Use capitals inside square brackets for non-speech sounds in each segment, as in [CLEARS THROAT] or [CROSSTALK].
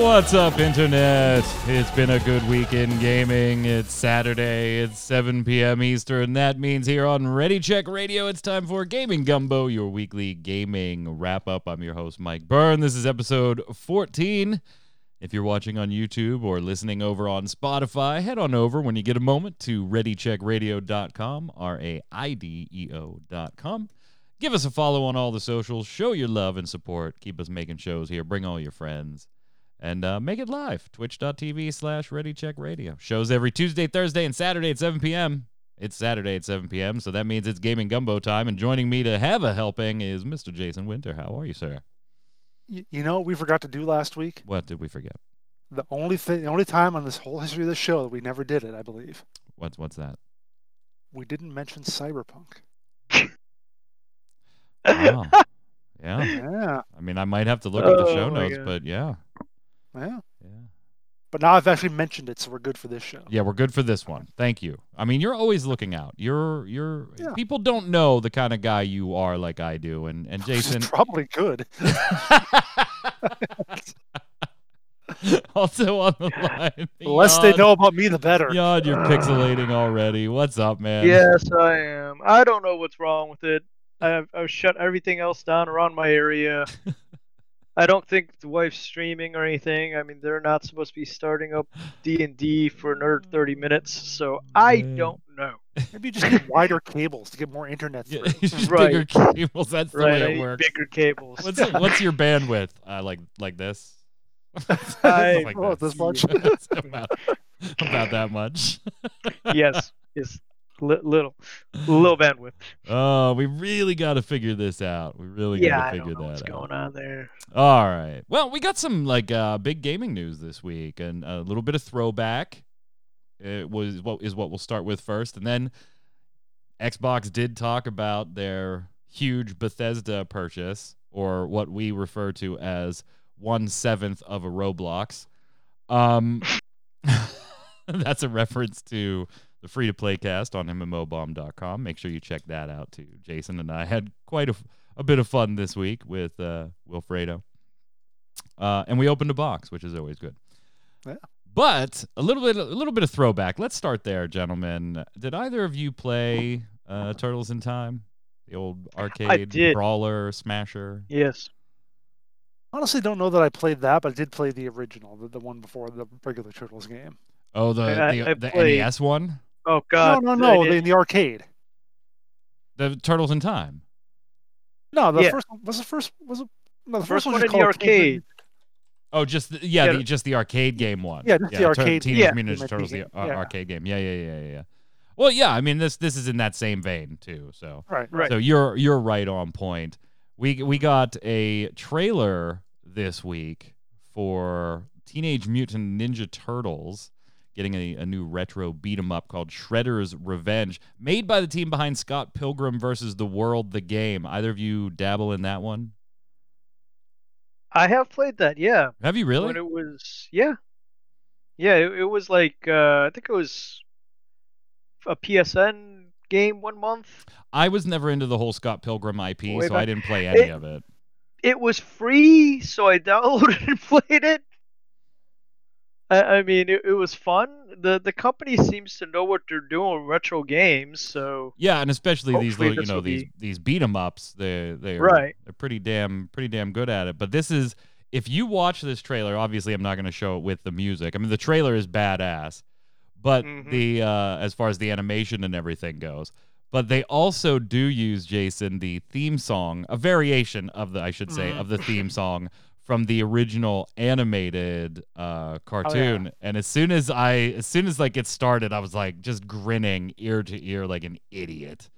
What's up, Internet? It's been a good week in gaming. It's Saturday, it's 7 p.m. Eastern. That means here on Ready Check Radio, it's time for Gaming Gumbo, your weekly gaming wrap up. I'm your host, Mike Byrne. This is episode 14. If you're watching on YouTube or listening over on Spotify, head on over when you get a moment to ReadyCheckRadio.com, R A I D E O.com. Give us a follow on all the socials. Show your love and support. Keep us making shows here. Bring all your friends and uh, make it live. Twitch.tv slash Ready Check Radio. Shows every Tuesday, Thursday, and Saturday at 7 p.m. It's Saturday at 7 p.m., so that means it's Gaming Gumbo time. And joining me to have a helping is Mr. Jason Winter. How are you, sir? You, you know what we forgot to do last week? What did we forget? The only thing, the only time on this whole history of the show that we never did it, I believe. What's what's that? We didn't mention Cyberpunk. Oh, [LAUGHS] yeah. Yeah, I mean, I might have to look at the Oh show notes, God. but yeah, yeah. yeah, But now I've actually mentioned it, so we're good for this show. yeah. We're good for this one. Thank you. I mean, you're always looking out. You're you're Yeah. people don't know the kind of guy you are, like I do, and and [LAUGHS] Jason. probably good. [LAUGHS] [LAUGHS] also on the line. The less they know about me, the better. Yod, you're pixelating already. What's up, man? Yes, I am. I don't know what's wrong with it. I've, I've shut everything else down around my area. I don't think the wife's streaming or anything. I mean, they're not supposed to be starting up [SIGHS] D and D for another thirty minutes, so I don't know. Maybe you just need [LAUGHS] wider cables to get more internet Yeah, through. it's [LAUGHS] just Right. bigger cables. That's the Right, way it works. bigger cables. What's what's your bandwidth? Uh, like like this? [LAUGHS] I- Like Oh, this much? About, about that much. yes, yes, li- little, little [LAUGHS] bandwidth. Oh, we really got to figure this out. We really yeah, got I to don't figure know that what's out. going on there. All right. Well, we got some like uh, big gaming news this week, and a little bit of throwback. It was what is what we'll start with first, and then Xbox did talk about their huge Bethesda purchase, or what we refer to as one seventh of a Roblox. Um, [LAUGHS] that's a reference to the free to play cast on MMOBomb.com. Make sure you check that out too. Jason and I had quite a, a bit of fun this week with uh, Wilfredo. Uh, and we opened a box, which is always good. Yeah. But a little bit, a little bit of throwback. Let's start there, gentlemen. Did either of you play uh, Turtles in Time, the old arcade brawler smasher? Yes. Honestly, don't know that I played that, but I did play the original, the, the one before the regular Turtles game. Oh, the I- the, I the played- NES one, Oh God. no, no, no, did- the, in the arcade. the Turtles in Time. No, the Yeah. first was the first was it, no, the First first, one one in the called Teenage arcade. Oh, just the, yeah, Yeah, the, just the arcade game one. Yeah, just the Tur- arcade Teenage Yeah. Mutant Ninja Teenage Turtles, the Mutant, yeah. arcade game. Yeah, yeah, yeah, yeah, yeah. Well, yeah, I mean this this is in that same vein too. So Right, Right. so you're you're right on point. We we got a trailer this week for Teenage Mutant Ninja Turtles getting a, a new retro beat 'em up called Shredder's Revenge, made by the team behind Scott Pilgrim versus the World the game. Either of you dabble in that one? I have played that. Yeah. Have you really? When it was, yeah, yeah, it, it was like uh, I think it was a PSN game one month. I was never into the whole Scott Pilgrim IP, Way so I didn't play any It- of it. It was free, so I [LAUGHS] downloaded and played it. I, I mean, it, it was fun. the The company seems to know what they're doing with retro games, so Yeah, and especially these little, you know, these be- these beat 'em ups. They they Right. They're pretty damn pretty damn good at it. But this is if you watch this trailer, obviously I'm not going to show it with the music. I mean, the trailer is badass, but Mhm. the uh, as far as the animation and everything goes. But they also do use Jason the theme song, a variation of the I should say Mhm. of the theme song from the original animated uh, cartoon. And as soon as I as soon as like it started, I was like just grinning ear to ear like an idiot.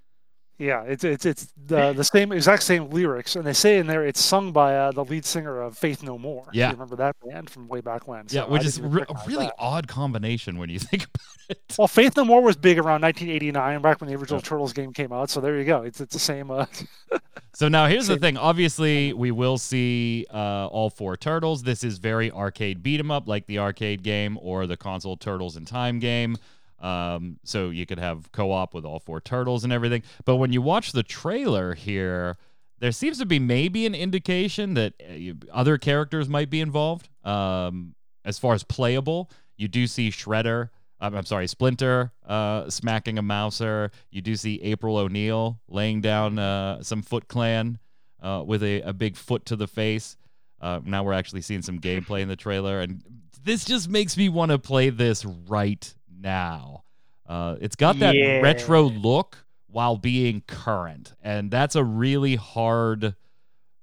Yeah, it's it's it's the the same exact same lyrics, and they say in there it's sung by uh, the lead singer of Faith No More. Yeah. you remember that band from way back when? Yeah, So I which is re- a really that. odd combination when you [LAUGHS] think about it. Well, Faith No More was big around 1989, back when the original Yeah. Turtles game came out. So there you go. It's it's the same. Uh, [LAUGHS] So now here's the thing. Obviously, we will see uh, all four turtles. This is very arcade beat 'em up, like the arcade game or the console Turtles in Time game. Um, so you could have co-op with all four turtles and everything. But when you watch the trailer here, there seems to be maybe an indication that uh, other characters might be involved. Um, as far as playable, you do see Shredder. um, I'm sorry, Splinter uh, smacking a mouser. You do see April O'Neil laying down uh, some Foot Clan uh, with a, a big foot to the face. Uh, now we're actually seeing some gameplay in the trailer, and this just makes me want to play this right now. Uh, it's got that Yeah. retro look while being current, and that's a really hard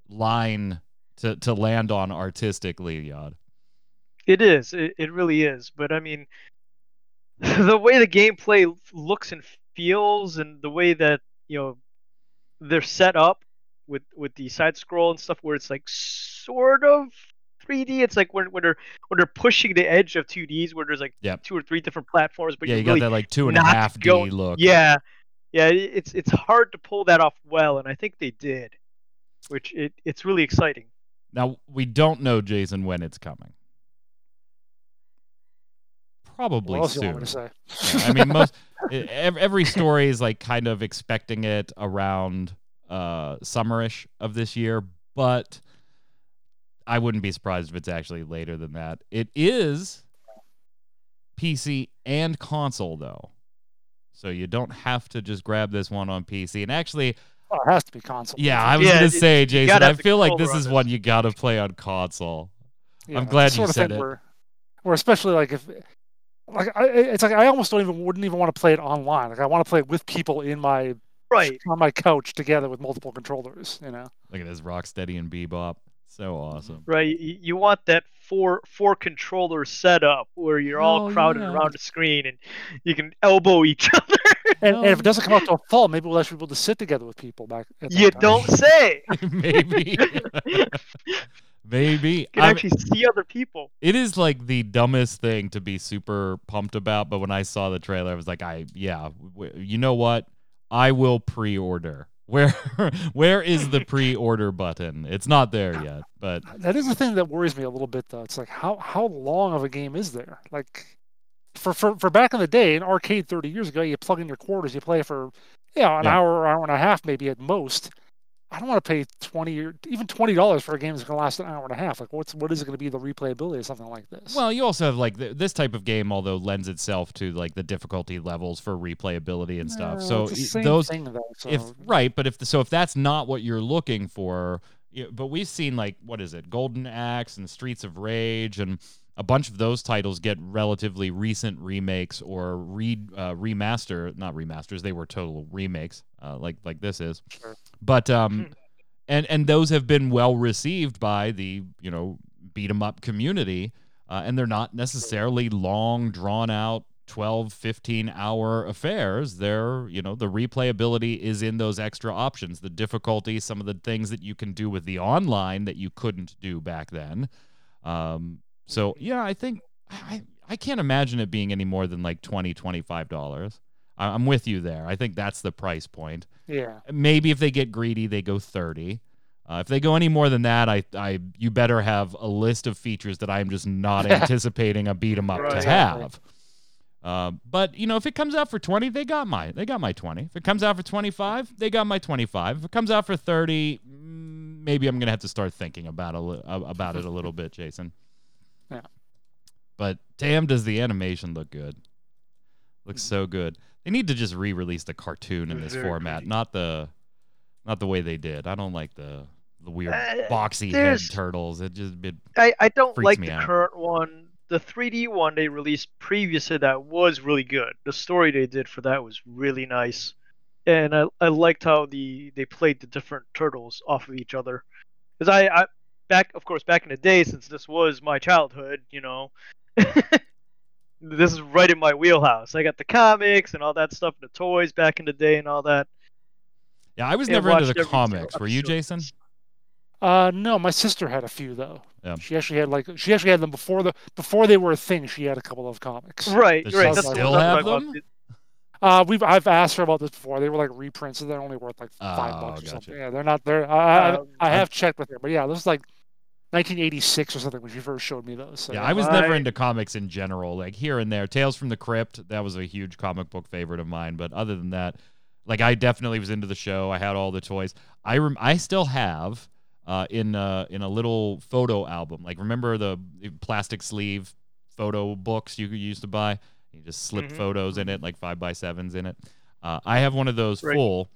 line to, to land on artistically, Yod. It is. It, it really is. But I mean, [LAUGHS] the way the gameplay looks and feels, and the way that you know they're set up with with the side scroll and stuff, where it's like sort of 3D. It's like when when they're when they're pushing the edge of 2Ds, where there's like Yep. two or three different platforms, but yeah, you you really got that like two and a not half D go- look. yeah, yeah. It's it's hard to pull that off well, and I think they did, which it it's really exciting. Now we don't know, Jason, when it's coming. Probably what else you soon. want me to say? Yeah, I mean, most [LAUGHS] every story is like kind of expecting it around uh summerish of this year, but I wouldn't be surprised if it's actually later than that. It is PC and console though. So you don't have to just grab this one on PC. And actually, Oh, it has to be console. yeah, I was Yeah, gonna it- say, Jason, I feel like this is this. one you gotta play on console. Yeah, I'm glad you sort said it. Where, where especially like if, like I, it's like I almost don't even wouldn't even want to play it online. Like I want to play it with people in my Right. on my couch together with multiple controllers. You know. Look at this Rocksteady and Bebop. So awesome. Right. You, you want that four four controller setup where you're all Oh, crowded yeah. around the screen and you can elbow each [LAUGHS] other. And, and if it oh. doesn't come out to a fall, maybe we'll actually be able to sit together with people back. At you time. don't say. [LAUGHS] [LAUGHS] Maybe. you Maybe. can I'm- actually see other people. it is like the dumbest thing to be super pumped about, but when I saw the trailer, I was like, I yeah, w- you know what? I will pre-order. Where [LAUGHS] where is the pre-order button? It's not there uh, yet, but That is the thing that worries me a little bit, though. It's like how how long of a game is there? Like for for, for back in the day, in arcade thirty years ago, you plug in your quarters, you play for yeah an Yeah. hour, hour and a half, maybe at most. I don't want to pay twenty or even twenty dollars for a game that's going to last an hour and a half. Like what's what is it going to be the replayability of something like this? well, you also have like th- this type of game, although lends itself to like the difficulty levels for replayability and stuff. No, So it's the same those though, if right but if so if that's not what you're looking for you but we've seen like what is it golden axe and streets of rage and a bunch of those titles get relatively recent remakes or re uh, remaster not remasters they were total remakes uh, like like this is. Sure. but um and and those have been well received by the you know beat 'em up community uh, and they're not necessarily long drawn out 12 15 hour affairs. They're you know the replayability is in those extra options. The difficulty some of the things that you can do with the online that you couldn't do back then. Um so yeah i think i i can't imagine it being any more than like 20 25 dollars. I'm with you there. I think that's the price point. Yeah, maybe if they get greedy they go 30 uh, if they go any more than that I, I you better have a list of features that i'm just not [LAUGHS] anticipating a beat 'em up Right. to have. Um, but you know if it comes out for 20 they got my they got my 20 if it comes out for 25 they got my 25 if it comes out for 30 mm, maybe i'm gonna have to start thinking about a uh, about it a little bit jason Yeah. but damn does the animation look good looks Mm-hmm. so good they need to just re-release the cartoon in this format pretty. not the not the way they did i don't like the the weird Uh, boxy head turtles it just it, I, I don't like the out. current one. The 3D one they released previous to that was really good. The story they did for that was really nice, and I, I liked how the they played the different turtles off of each other. Because I, I back of course back in the day since this was my childhood, you know, [LAUGHS] this is right in my wheelhouse. I got the comics and all that stuff, the toys back in the day and all that. Yeah, I was and never into the comics. Were you. Jason? Uh, no, my sister had a few though. Yeah. She actually had like she actually had them before the before they were a thing. She had a couple of comics. Right, Does right. she That's still what I'm have them? Uh, we've I've asked her about this before. They were like reprints, and they're only worth like five Oh, bucks or gotcha. something. Yeah, they're not. They're I, I, Um, I have checked with her, but yeah, this is like 1986 or something when she first showed me those. So, yeah, I was never into comics in general. Like here and there, Tales from the Crypt, that was a huge comic book favorite of mine. But other than that, like I definitely was into the show. I had all the toys. I rem- I still have uh, in uh, in a little photo album. Like remember the plastic sleeve photo books you used to buy? You just slip Mhm. photos in it, like five by sevens in it. Uh, I have one of those Right. full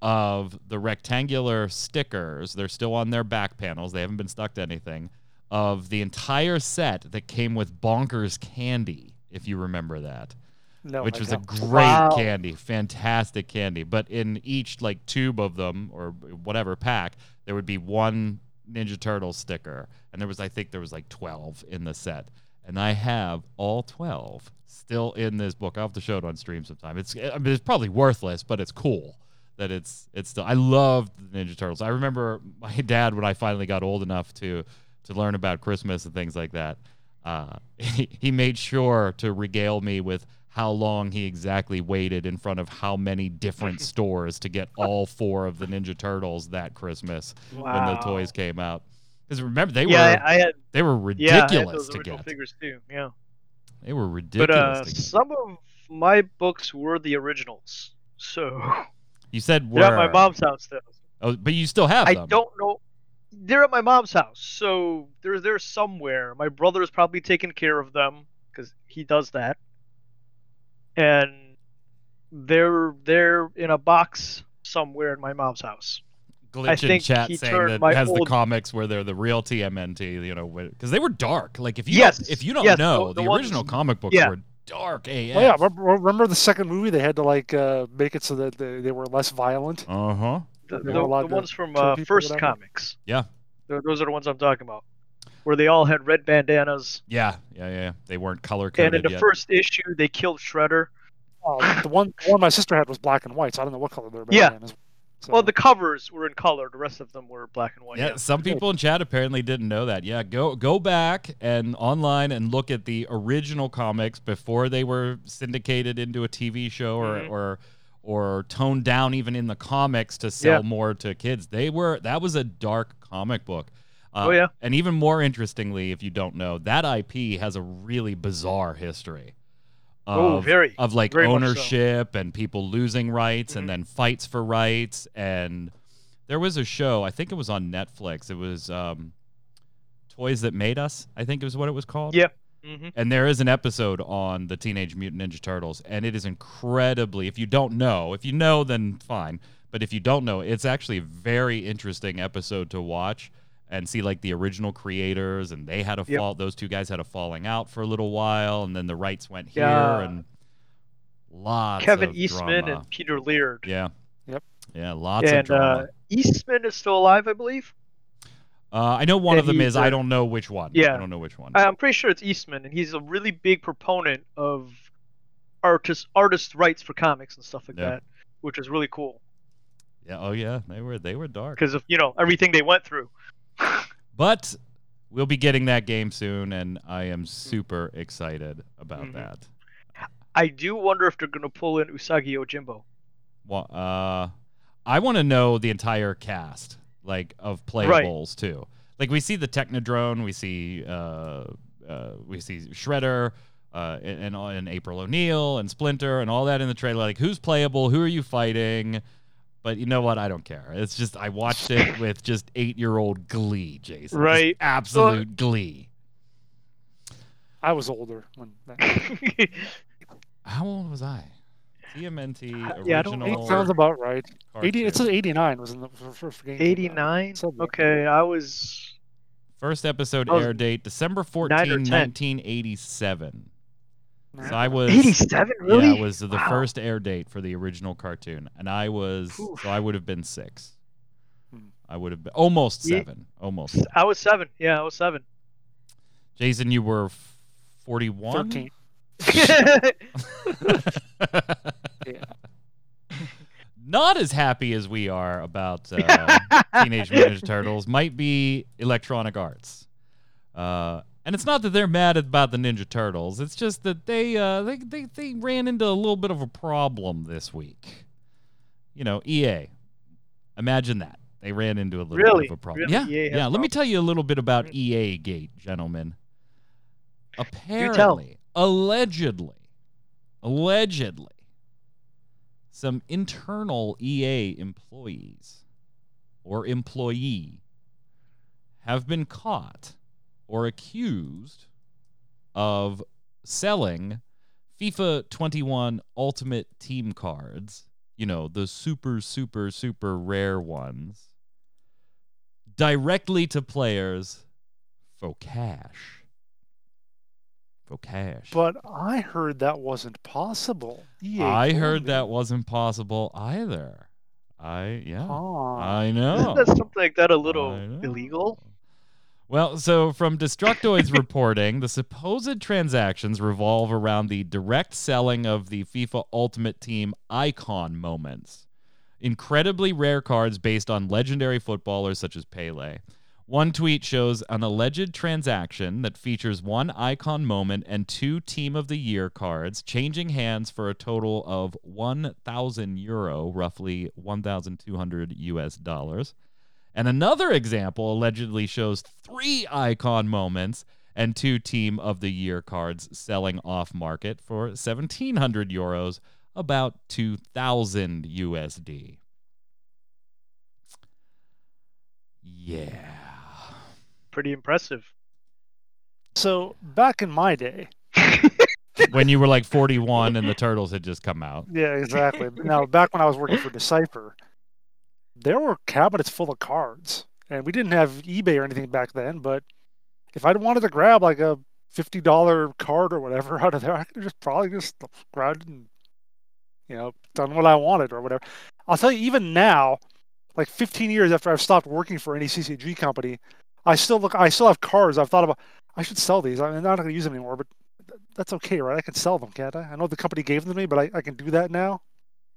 of the rectangular stickers. They're still on their back panels. They haven't been stuck to anything. Of the entire set that came with Bonkers candy, if you remember that, no, which I was a great Wow. candy, fantastic candy. But in each like tube of them or whatever pack, there would be one Ninja Turtle sticker, and there was I think there was like twelve in the set, and I have all twelve still in this book. I'll have to show it on stream sometime. It's I mean, it's probably worthless, but it's cool that it's it's still. I loved the Ninja Turtles. I remember my [LAUGHS] dad when I finally got old enough to to learn about Christmas and things like that. Uh, [LAUGHS] he, he made sure to regale me with how long he exactly waited in front of how many different [LAUGHS] stores to get all four of the Ninja Turtles that Christmas when the toys came out. Because remember they yeah, were I, I had they were yeah, ridiculous those to get. figures too. Yeah, They were ridiculous but uh, to get. some of my books were the originals, so You said they're at my mom's house still. Oh, but you still have I them. don't know. They're at my mom's house, so they're there somewhere. My brother is probably taking care of them because he does that, and they're they're in a box somewhere in my mom's house. glitch I in think chat he saying turned that my has the old- comics where they're the real TMNT, you know, because they were dark. Like if you Yes, don't, if you don't yes, know, the- the, the ones- original comic books yeah. were dark AF. Oh yeah, remember, remember the second movie? They had to like uh, make it so that they, they were less violent. Uh huh. The, the, the to ones from uh, First? Comics. Yeah. Those are the ones I'm talking about, where they all had red bandanas. Yeah, yeah, yeah. yeah. They weren't color And in the yet. first issue, they killed Shredder. Oh, the one the one my sister had was black and white. So I don't know what color their Yeah. Bandanas. So, Well, the covers were in color. The rest of them were black and white. yeah, some people in chat apparently didn't know that. Yeah, go go back and online and look at the original comics before they were syndicated into a TV show or Mhm. or or toned down even in the comics to sell Yeah. more to kids. They were that was a dark comic book. Uh, Oh, yeah. And even more interestingly, if you don't know, that IP has a really bizarre history. Oh, of- very, of like very much so. ownership and people losing rights and Mhm. then fights for rights. And there was a show i think it was on netflix. It was um, toys that made us i think it was what it was called. Yeah. hmm and there is an episode on the teenage mutant ninja turtles and it is incredibly if you don't know if you know then fine. But if you don't know it's actually a very interesting episode to watch and see like the original creators and they had a Yep. fall those two guys had a falling out for a little while and then the rights went here Yeah. and lots Kevin of Eastman drama. and Peter Laird. yeah Yep. yeah lots of drama uh, Eastman is still alive, I believe. uh, i know one of them is i uh, don't know which one yeah. i don't know which one I'm pretty sure it's Eastman, and he's a really big proponent of artist artist rights for comics and stuff like Yeah. that, which is really cool yeah oh yeah they were they were dark because of you know everything they went through. But we'll be getting that game soon, and I am super excited about Mhm. that. I do wonder if they're gonna pull in Usagi Yojimbo. Well, uh, I want to know the entire cast, like of Right. playables too. Like we see the Technodrome, we see uh, uh, we see Shredder, uh, and, and and April O'Neil and Splinter and all that in the trailer. Like who's playable? Who are you fighting? But you know what? I don't care. It's just I watched it [LAUGHS] with just eight year old glee, Jason. Just Right. absolute glee. I was older when that. [LAUGHS] How old was I? TMNT original. Yeah, I don't- It sounds about right. Eighty. It says eighty nine was in the first game. 89. Okay, I was. First episode I was air date December 14, nine or 10. 1987. That. So I was 87, really? Yeah, it was the Wow. first air date for the original cartoon, and I was Oof. so I would have been six. Hmm. I would have been almost Ye- seven, almost. I was seven. Yeah, I was seven. Jason, you were forty-one. Thirteen. [LAUGHS] [LAUGHS] Yeah. not as happy as we are about uh, [LAUGHS] Teenage Mutant Ninja Turtles might be Electronic Arts. Uh, and it's not that they're mad about the Ninja Turtles. It's just that they, uh, they they they ran into a little bit of a problem this week. You know, EA. Imagine that. They ran into a little Really? bit of a problem. Really? Yeah, EA yeah. Let me tell you a little bit about. EA Gate, gentlemen. Apparently, allegedly, allegedly, some internal EA employees or employee have been caught or accused of selling FIFA 21 Ultimate Team cards, you know, the super, super, super rare ones, directly to players for cash. For cash. But I heard that wasn't possible. EA I heard me. that wasn't possible either. I, yeah. Ah. I know. [LAUGHS] Isn't that something like that a little illegal? Well, so from Destructoid's [LAUGHS] reporting, the supposed transactions revolve around the direct selling of the FIFA Ultimate Team icon moments. Incredibly rare cards based on legendary footballers such as Pele. One tweet shows an alleged transaction that features one icon moment and two Team of the Year cards changing hands for a total of 1,000 euro, roughly 1,200 US dollars. And another example allegedly shows three icon moments and two team of the year cards selling off market for 1700 euros, about 2000 USD. Yeah. Pretty impressive. So back in my day, [LAUGHS] when you were like 41 and the turtles had just come out. yeah, exactly. now back when I was working for Decipher, there were cabinets full of cards, and we didn't have eBay or anything back then. But if I'd wanted to grab like a fifty dollar card or whatever [LAUGHS] out of there, I could just probably just grabbed and you know done what I wanted or whatever. I'll tell you, even now, like 15 years after I've stopped working for any CCG company, I still look. I still have cards. I've thought about. I should sell these. I'm not going to use them anymore, but that's okay, right? I can sell them, can't I? I know the company gave them to me, but I, I can do that now.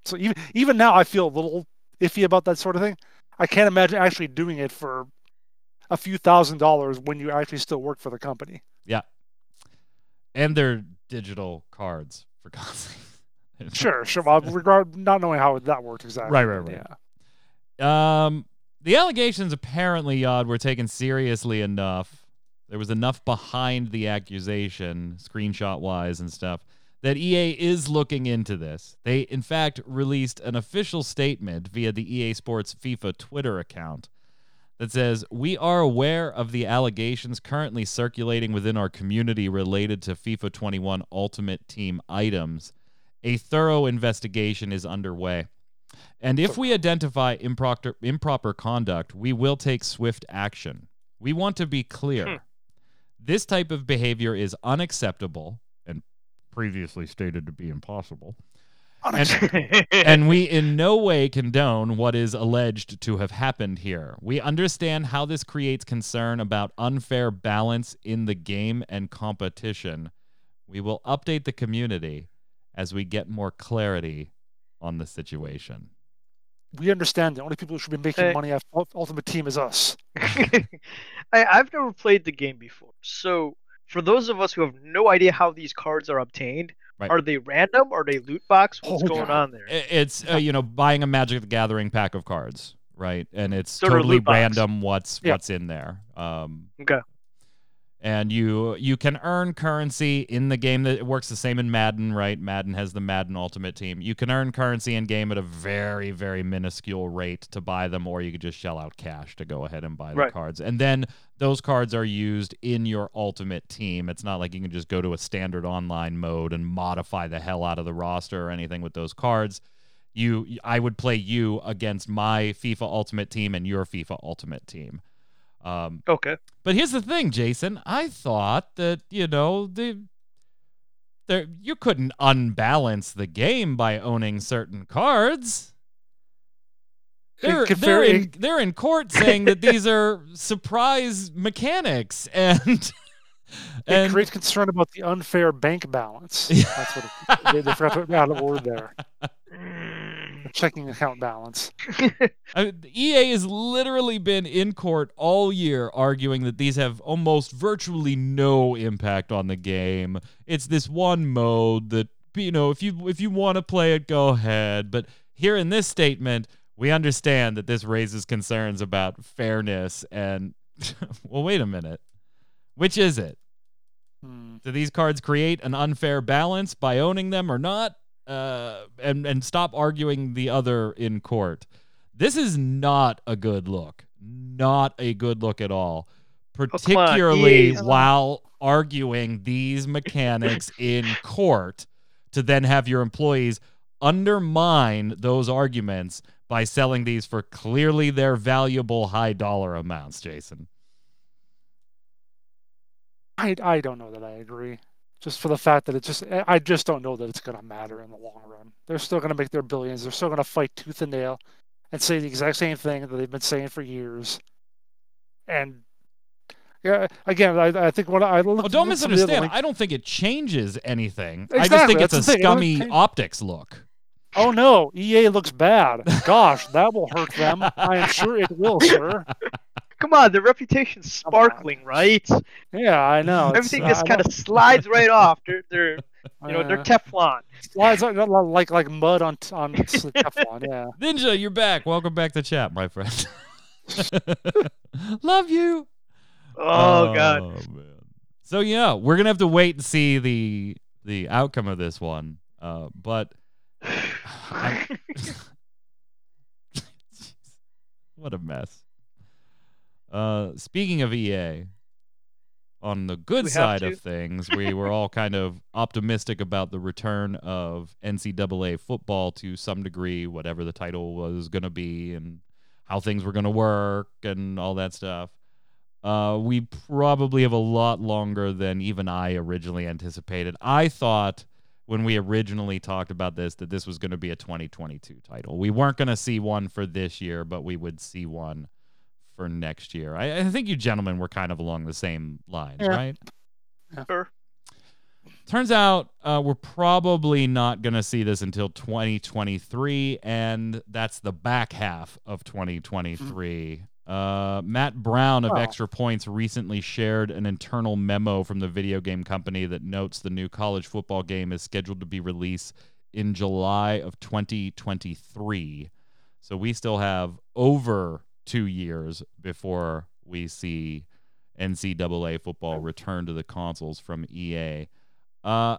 So even even now, I feel a little iffy about that sort of thing. I can't imagine actually doing it for a few thousand dollars when you actually still work for the company. Yeah. And they're digital cards, for God's [LAUGHS] sake. Sure, sure. Well, regard not knowing how that works exactly. Right, right, right. Yeah. Um, the allegations apparently, Yod, were taken seriously enough. There was enough behind the accusation, screenshot wise and stuff, that EA is looking into this. They, in fact, released an official statement via the EA Sports FIFA Twitter account that says, We are aware of the allegations currently circulating within our community related to FIFA 21 Ultimate Team items. A thorough investigation is underway. And if we identify improper, improper conduct, we will take swift action. We want to be clear. Hmm. This type of behavior is unacceptable previously stated to be impossible. And, [LAUGHS] and we in no way condone what is alleged to have happened here. We understand how this creates concern about unfair balance in the game and competition. We will update the community as we get more clarity on the situation. We understand the only people who should be making Hey. money off Ultimate Team is us. [LAUGHS] I, I've never played the game before. So, for those of us who have no idea how these cards are obtained, Right. are they random? Are they loot box? What's Oh, going yeah. on there? It's uh, you know buying a Magic the Gathering pack of cards, right? And it's Sort totally box. random what's Yeah. what's in there. Um, Okay. And you you can earn currency in the game that it works the same in Madden, right? Madden has the Madden Ultimate Team. You can earn currency in game at a very very minuscule rate to buy them, or you could just shell out cash to go ahead and buy the Right. cards. And then those cards are used in your Ultimate Team. It's not like you can just go to a standard online mode and modify the hell out of the roster or anything with those cards. You, I would play you against my FIFA Ultimate Team and your FIFA Ultimate Team. Um, Okay. but here's the thing, Jason. I thought that you know the there you couldn't unbalance the game by owning certain cards. They're, they're, in, they're in court saying that these are [LAUGHS] surprise mechanics and It creates concern about the unfair bank balance. That's what it, they, they forgot to add a word there. [LAUGHS] Checking account balance. [LAUGHS] I, EA has literally been in court all year arguing that these have almost virtually no impact on the game. It's this one mode that you know, if you if you want to play it, go ahead. But here in this statement, we understand that this raises concerns about fairness and [LAUGHS] well, wait a minute. Which is it? Hmm. Do these cards create an unfair balance by owning them or not? Uh, and and stop arguing the other in court. This is not a good look. Not a good look at all. come on, Particularly EA. while arguing these mechanics [LAUGHS] in court to then have your employees undermine those arguments by selling these for clearly their valuable high dollar amounts, Jason. I I don't know that I agree. Just for the fact that it just I just don't know that it's gonna matter in the long run. They're still gonna make their billions. They're still gonna fight tooth and nail and say the exact same thing that they've been saying for years. And yeah, again, I, I think what I look. Oh, don't look at some of the other misunderstand. I don't think it changes anything. I just Exactly, think it's a thing. Scummy optics look. Oh no, EA looks bad. Gosh, that will hurt them. I am sure it will, sir. [LAUGHS] Come on, their reputation's sparkling, right? Yeah, I know. Everything I- just I kind of slides right off. They're, they're [LAUGHS] you know, they're uh, Teflon. slides like like like mud on on [LAUGHS] Teflon. Yeah. Ninja, you're back. Welcome back to chat, my friend. [LAUGHS] Love you. Oh, God. man. So yeah, we're gonna have to wait and see the the outcome of this one. Uh, but [SIGHS] I- what a mess. Uh, speaking of EA, on the good We side of things, we [LAUGHS] were all kind of optimistic about the return of NCAA football to some degree, whatever the title was going to be, and how things were going to work, and all that stuff. Uh, we probably have a lot longer than even I originally anticipated. I thought when we originally talked about this that this was going to be a 2022 title. We weren't going to see one for this year, but we would see one for next year. I, I think you gentlemen were kind of along the same lines, Yeah. right? Sure. Turns out uh, we're probably not going to see this until 2023, and that's the back half of 2023. Uh, Matt Brown of Oh. Extra Points recently shared an internal memo from the video game company that notes the new college football game is scheduled to be released in July of 2023. So we still have over two years before we see NCAA football return to the consoles from EA. Uh,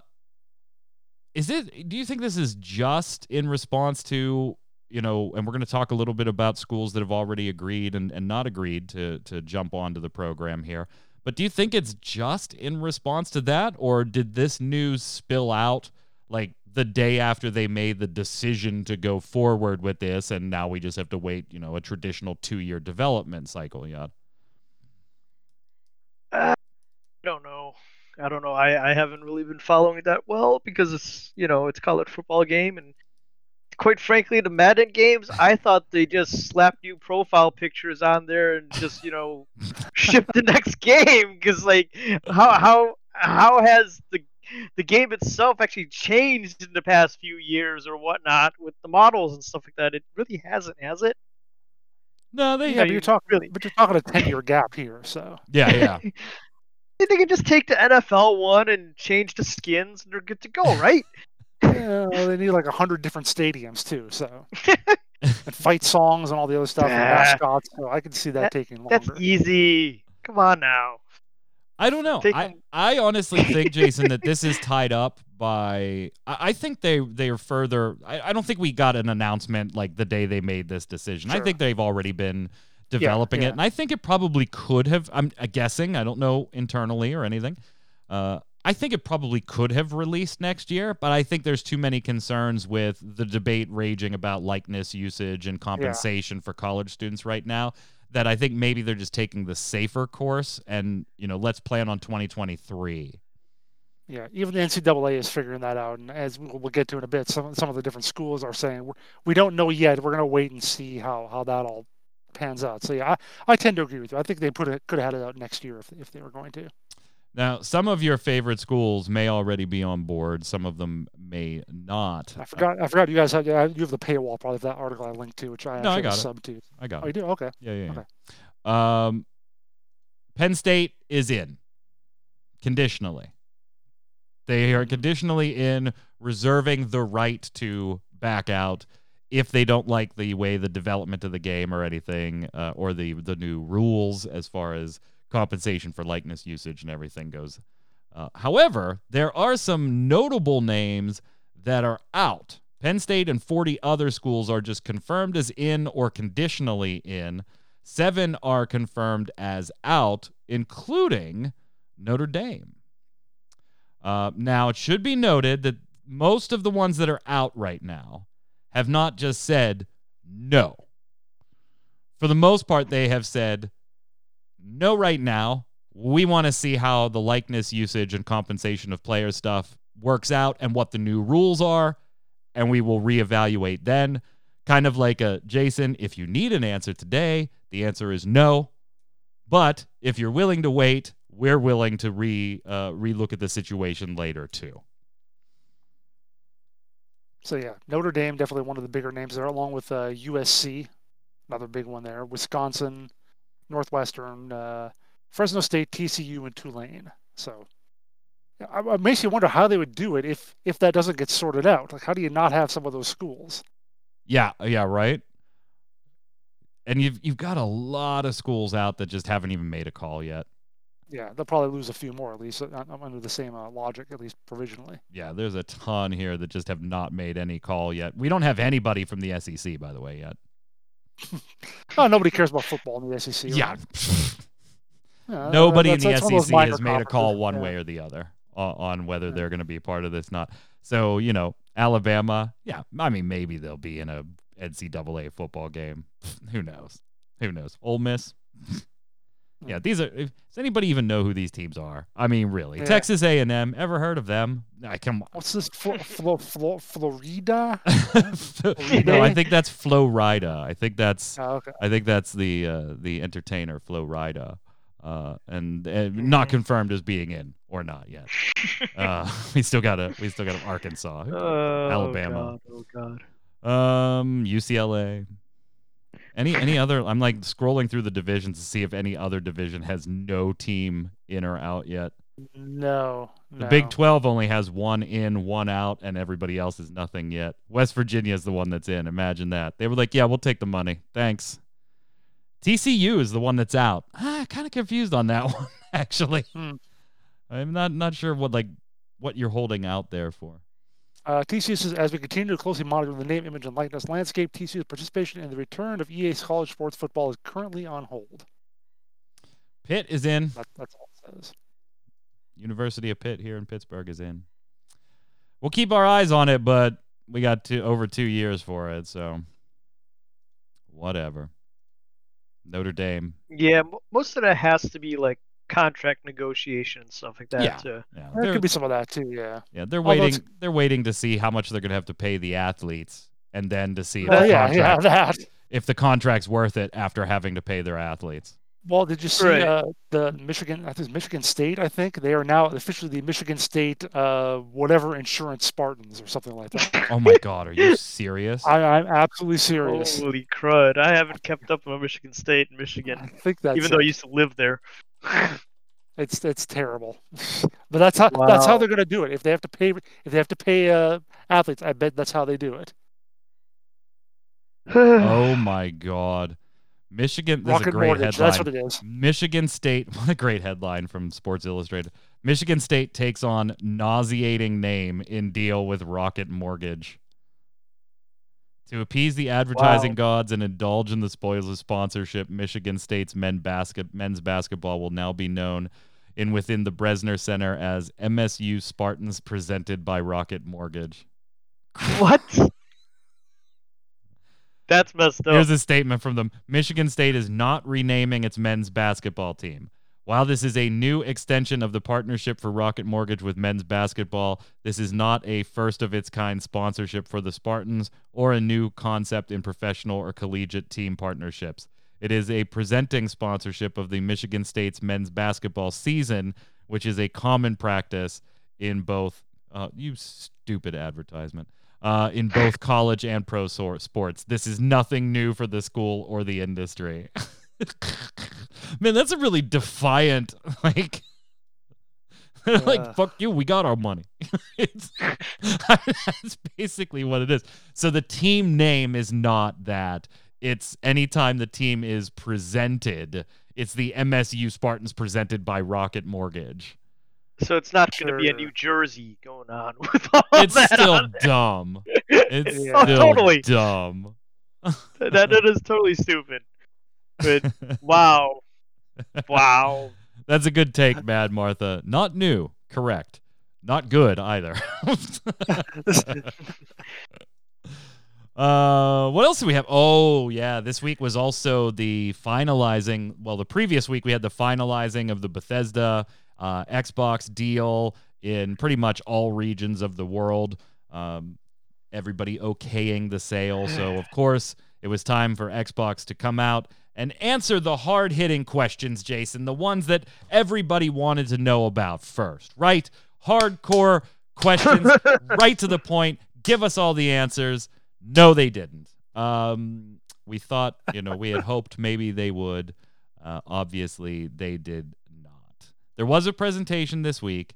is it? Do you think this is just in response to you know? And we're going to talk a little bit about schools that have already agreed and, and not agreed to to jump onto the program here. But do you think it's just in response to that, or did this news spill out like the day after they made the decision to go forward with this, and now we just have to wait, you know, a traditional two year development cycle? Yeah. I don't know. I don't know. I, I haven't really been following it that well because it's you know it's college football game and quite frankly the Madden games I thought they just slapped new profile pictures on there and just you know [LAUGHS] shipped the next game because like how how how has the the game itself actually changed in the past few years or whatnot with the models and stuff like that? It really hasn't, has it? No, they. Yeah, but you you're talking really- but you're talking a ten year gap here, so Yeah, yeah. [LAUGHS] They could just take the NFL one and change the skins and they're good to go, [LAUGHS] right? yeah, well, they need like a hundred different stadiums too, so [LAUGHS] and fight songs and all the other stuff and mascots. So I can see that, taking longer. That's easy. Come on now. I don't know. Take I, I honestly think, Jason, that this is [LAUGHS] tied up by. I, I think they they are further. I, I don't think we got an announcement like the day they made this decision. I think they've already been developing yeah. it, and I think it probably could have. I'm guessing. I don't know internally or anything. Uh, I think it probably could have released next year, but I think there's too many concerns with the debate raging about likeness usage and compensation for college students right now that I think maybe they're just taking the safer course and, you know, let's plan on 2023. Yeah, even the NCAA is figuring that out, and as we'll get to in a bit, some some of the different schools are saying "We're- we don't know yet. We're going to wait and see how how that all pans out. So yeah, I, I tend to agree with you. I think they put it could have had it out next year if if they were going to. Now, some of your favorite schools may already be on board. Some of them may not. I forgot. I forgot you guys have. Yeah, you have the paywall probably of that article I linked to, which I No, I actually got sub to. I got Oh, it. you do? Okay. Yeah, yeah, Okay. yeah. Um, Penn State is in conditionally. They are conditionally in, reserving the right to back out if they don't like the way the development of the game or anything, uh, or the the new rules as far as compensation for likeness usage and everything goes. Uh, however, there are some notable names that are out. Penn State and 40 other schools are just confirmed as in or conditionally in. Seven are confirmed as out, including Notre Dame. Uh, now, it should be noted that most of the ones that are out right now have not just said no. For the most part, they have said no right now. We want to see how the likeness usage and compensation of player stuff works out and what the new rules are, and we will reevaluate then. Kind of like a Jason, if you need an answer today, the answer is no. But if you're willing to wait, we're willing to re uh, relook at the situation later too. So yeah, Notre Dame definitely one of the bigger names there, along with uh, USC, another big one there. Wisconsin, Northwestern, uh, Fresno State, TCU, and Tulane. So I- it makes you wonder how they would do it if if that doesn't get sorted out. Like, how do you not have some of those schools? Yeah, yeah, right. And you've you've got a lot of schools out that just haven't even made a call yet. Yeah, they'll probably lose a few more at least. uh, uh, under the same uh, logic, at least provisionally. Yeah, there's a ton here that just have not made any call yet. We don't have anybody from the SEC, by the way, yet. Oh, nobody cares about football in the SEC. right? Yeah, Yeah, nobody in the that's one of those SEC has made a call one yeah. way or the other on, on whether Yeah. they're going to be part of this. Not so, you know, Alabama. Yeah, I mean, maybe they'll be in a NCAA football game. Who knows? Who knows? Ole Miss. [LAUGHS] yeah, these are. Does anybody even know who these teams are? I mean, really, Yeah. Texas A and M. Ever heard of them? I come. [LAUGHS] What's this? Flo, Flo, Flo, Florida? [LAUGHS] no, I think that's Flo Rida. I think that's Oh, okay. I think that's the uh, the entertainer Flo Rida, uh, and, and not confirmed as being in or not yet. [LAUGHS] Uh, we still got a we still got Arkansas, Oh, Alabama. God, oh God. um, UCLA. Any any other? I'm like scrolling through the divisions to see if any other division has no team in or out yet. No. The no. Big 12 only has one in, one out, and everybody else is nothing yet. West Virginia is the one that's in. Imagine that. They were like, yeah, we'll take the money. Thanks. TCU is the one that's out. Ah, kind of confused on that [LAUGHS] one, actually. Hmm. I'm not not sure what like what you're holding out there for. Uh, TCU says, as we continue to closely monitor the name, image, and likeness landscape, TCU's participation in the return of EA's college sports football is currently on hold. Pitt is in. That, that's all it says. University of Pitt here in Pittsburgh is in. We'll keep our eyes on it, but we got two, over two years for it, so whatever. Notre Dame. Yeah, most of that has to be like contract negotiation and stuff like that. Yeah. too. Yeah, There they're- could be some of that too. Yeah. Yeah, they're Although waiting. it's- They're waiting to see how much they're going to have to pay the athletes, and then to see if, Well, the, yeah, yeah, contract, that. if the contract's worth it after having to pay their athletes. Well, did you see Right. uh, the Michigan? I think Michigan State. I think they are now officially the Michigan State uh, whatever insurance Spartans or something like that. Oh my God, are you serious? I, I'm absolutely serious. Holy crud! I haven't kept up with Michigan State and I Michigan, think that's even though I used to live there. It's it's terrible, [LAUGHS] but that's how that's how they're going to do it. If they have to pay if they have to pay uh, athletes, I bet that's how they do it. [SIGHS] oh my God, Michigan. This is a great mortgage. headline. That's what it is. Michigan State. [LAUGHS] What a great headline from Sports Illustrated. Michigan State takes on nauseating name in deal with Rocket Mortgage. To appease the advertising Wow. gods and indulge in the spoils of sponsorship, Michigan State's men basket, men's basketball will now be known in within the Breslin Center as MSU Spartans presented by Rocket Mortgage. what? That's messed up. Here's a statement from them Michigan State is not renaming its men's basketball team. While this is a new extension of the partnership for Rocket Mortgage with men's basketball, this is not a first of its kind sponsorship for the Spartans or a new concept in professional or collegiate team partnerships. It is a presenting sponsorship of the Michigan State's men's basketball season, which is a common practice in both. Uh, you stupid advertisement. Uh, in both college and pro sports, this is nothing new for the school or the industry. [LAUGHS] [LAUGHS] Man, that's a really defiant like. [LAUGHS] like Uh. fuck you, we got our money. [LAUGHS] it's, that's basically what it is. So the team name is not that. It's anytime the team is presented, it's the MSU Spartans presented by Rocket Mortgage. So it's not going to be a New Jersey going on with all It's that still on there. dumb. It's Yeah. still Totally. dumb. that, that is totally stupid. But [LAUGHS] wow, wow. That's a good take, Mad Martha. Not new, correct. Not good either. [LAUGHS] Uh, what else do we have? Oh, yeah, this week was also the finalizing. Well, the previous week we had the finalizing of the Bethesda uh, Xbox deal in pretty much all regions of the world. Um, everybody okaying the sale. So, of course, it was time for Xbox to come out and answer the hard hitting questions, Jason, the ones that everybody wanted to know about first, right? Hardcore questions, [LAUGHS] right to the point. Give us all the answers. No, they didn't. Um, we thought, you know, we had [LAUGHS] hoped maybe they would. Uh, obviously, they did not. There was a presentation this week,